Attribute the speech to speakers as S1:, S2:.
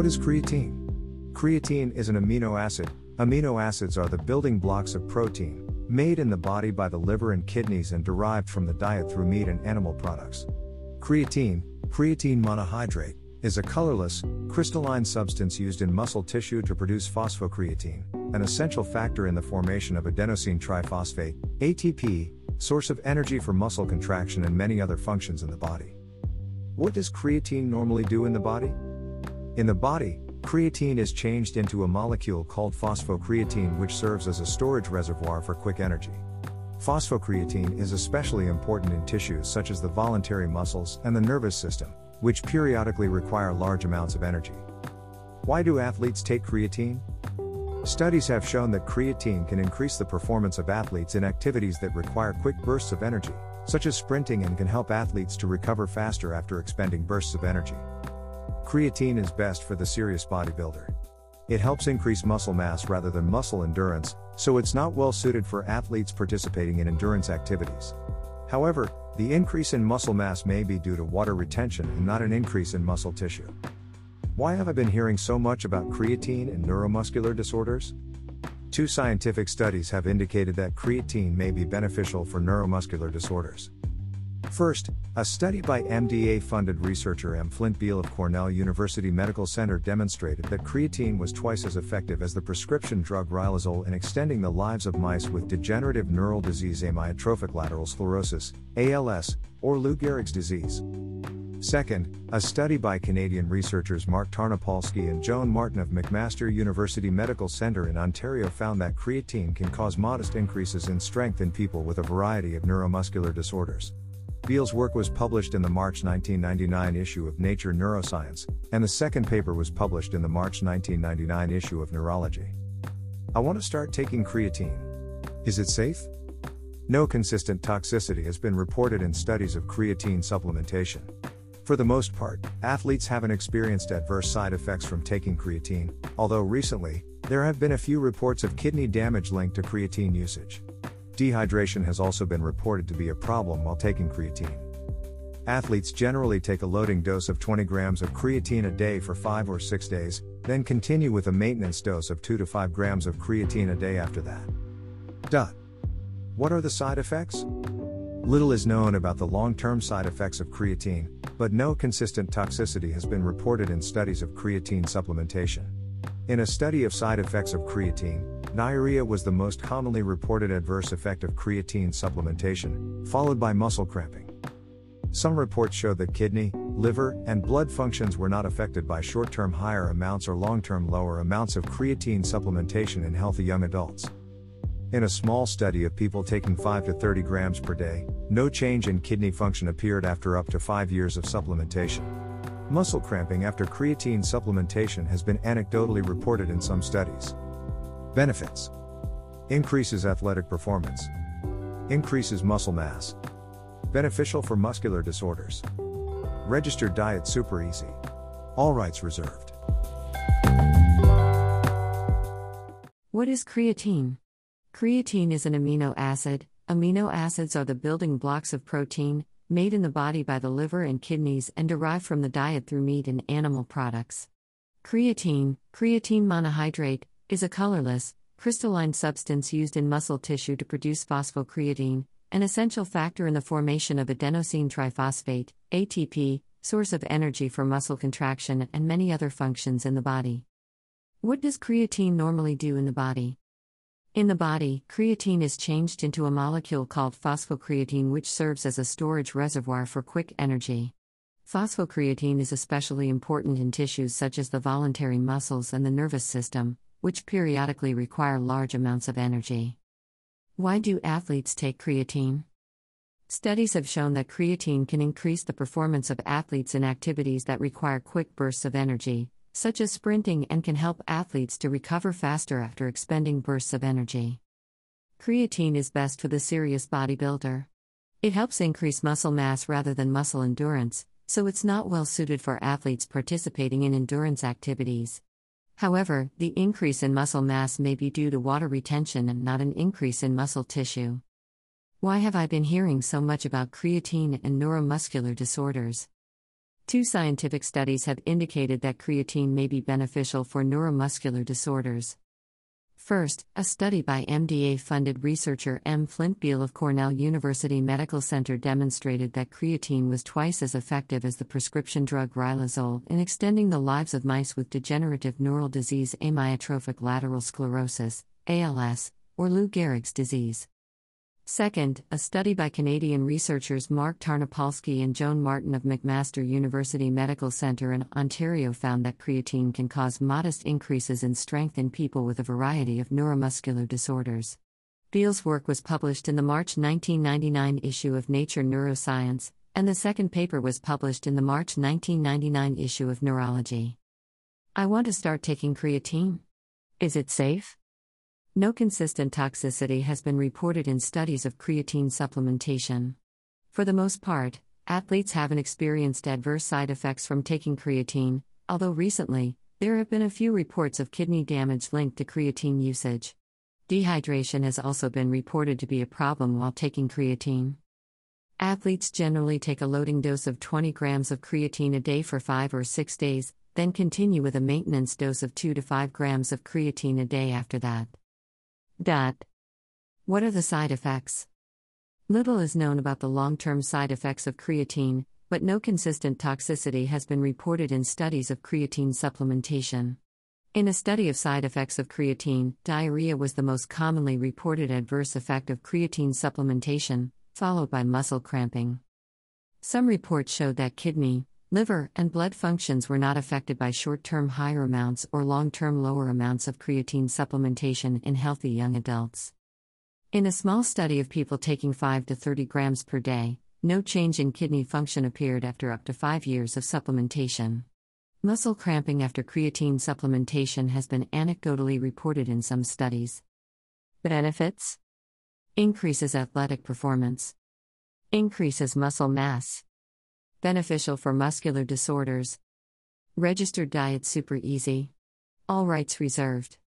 S1: What is creatine? Creatine is an amino acid. Amino acids are the building blocks of protein, made in the body by the liver and kidneys and derived from the diet through meat and animal products. Creatine, creatine monohydrate, is a colorless, crystalline substance used in muscle tissue to produce phosphocreatine, an essential factor in the formation of adenosine triphosphate, ATP, source of energy for muscle contraction and many other functions in the body. What does creatine normally do in the body? In the body, creatine is changed into a molecule called phosphocreatine which serves as a storage reservoir for quick energy. Phosphocreatine is especially important in tissues such as the voluntary muscles and the nervous system, which periodically require large amounts of energy. Why do athletes take creatine? Studies have shown that creatine can increase the performance of athletes in activities that require quick bursts of energy, such as sprinting, and can help athletes to recover faster after expending bursts of energy. Creatine is best for the serious bodybuilder. It helps increase muscle mass rather than muscle endurance, so it's not well suited for athletes participating in endurance activities. However, the increase in muscle mass may be due to water retention and not an increase in muscle tissue. Why have I been hearing so much about creatine and neuromuscular disorders? Two scientific studies have indicated that creatine may be beneficial for neuromuscular disorders. First, a study by MDA funded researcher M. Flint Beal of Cornell University Medical Center demonstrated that creatine was twice as effective as the prescription drug riluzole in extending the lives of mice with degenerative neural disease amyotrophic lateral sclerosis, ALS, or Lou Gehrig's disease. Second, a study by Canadian researchers Mark Tarnopolsky and Joan Martin of McMaster University Medical Center in Ontario found that creatine can cause modest increases in strength in people with a variety of neuromuscular disorders. Beal's work was published in the March 1999 issue of Nature Neuroscience, and the second paper was published in the March 1999 issue of Neurology. I want to start taking creatine. Is it safe? No consistent toxicity has been reported in studies of creatine supplementation. For the most part, athletes haven't experienced adverse side effects from taking creatine, although recently, there have been a few reports of kidney damage linked to creatine usage. Dehydration has also been reported to be a problem while taking creatine. Athletes generally take a loading dose of 20 grams of creatine a day for 5 or 6 days, then continue with a maintenance dose of 2 to 5 grams of creatine a day after that. Dot. What are the side effects? Little is known about the long term side effects of creatine, but no consistent toxicity has been reported in studies of creatine supplementation. In a study of side effects of creatine, Diarrhea was the most commonly reported adverse effect of creatine supplementation, followed by muscle cramping. Some reports show that kidney, liver, and blood functions were not affected by short term higher amounts or long term lower amounts of creatine supplementation in healthy young adults. In a small study of people taking 5 to 30 grams per day, no change in kidney function appeared after up to 5 years of supplementation. Muscle cramping after creatine supplementation has been anecdotally reported in some studies. Benefits Increases athletic performance, increases muscle mass, beneficial for muscular disorders. Registered diet super easy. All rights reserved.
S2: What is creatine? Creatine is an amino acid. Amino acids are the building blocks of protein, made in the body by the liver and kidneys and derived from the diet through meat and animal products. Creatine, creatine monohydrate, is a colorless, crystalline substance used in muscle tissue to produce phosphocreatine, an essential factor in the formation of adenosine triphosphate, ATP, source of energy for muscle contraction and many other functions in the body. What does creatine normally do in the body? In the body, creatine is changed into a molecule called phosphocreatine, which serves as a storage reservoir for quick energy. Phosphocreatine is especially important in tissues such as the voluntary muscles and the nervous system, which periodically require large amounts of energy. Why do athletes take creatine? Studies have shown that creatine can increase the performance of athletes in activities that require quick bursts of energy, such as sprinting, and can help athletes to recover faster after expending bursts of energy. Creatine is best for the serious bodybuilder. It helps increase muscle mass rather than muscle endurance, so it's not well suited for athletes participating in endurance activities. However, the increase in muscle mass may be due to water retention and not an increase in muscle tissue. Why have I been hearing so much about creatine and neuromuscular disorders? Two scientific studies have indicated that creatine may be beneficial for neuromuscular disorders. First, a study by MDA funded researcher M. Flint Beal of Cornell University Medical Center demonstrated that creatine was twice as effective as the prescription drug riluzole in extending the lives of mice with degenerative neural disease amyotrophic lateral sclerosis, ALS, or Lou Gehrig's disease. Second, a study by Canadian researchers Mark Tarnopolsky and Joan Martin of McMaster University Medical Centre in Ontario found that creatine can cause modest increases in strength in people with a variety of neuromuscular disorders. Beal's work was published in the March 1999 issue of Nature Neuroscience, and the second paper was published in the March 1999 issue of Neurology. I want to start taking creatine. Is it safe? No consistent toxicity has been reported in studies of creatine supplementation. For the most part, athletes haven't experienced adverse side effects from taking creatine, although recently, there have been a few reports of kidney damage linked to creatine usage. Dehydration has also been reported to be a problem while taking creatine. Athletes generally take a loading dose of 20 grams of creatine a day for 5 or 6 days, then continue with a maintenance dose of 2 to 5 grams of creatine a day after that. Dot. What are the side effects? Little is known about the long term side effects of creatine, but no consistent toxicity has been reported in studies of creatine supplementation. In a study of side effects of creatine, diarrhea was the most commonly reported adverse effect of creatine supplementation, followed by muscle cramping. Some reports showed that kidney, liver, and blood functions were not affected by short term higher amounts or long term lower amounts of creatine supplementation in healthy young adults. In a small study of people taking 5 to 30 grams per day, no change in kidney function appeared after up to 5 years of supplementation. Muscle cramping after creatine supplementation has been anecdotally reported in some studies. Benefits Increases athletic performance, increases muscle mass. Beneficial for muscular disorders. Registered diet super easy. All rights reserved.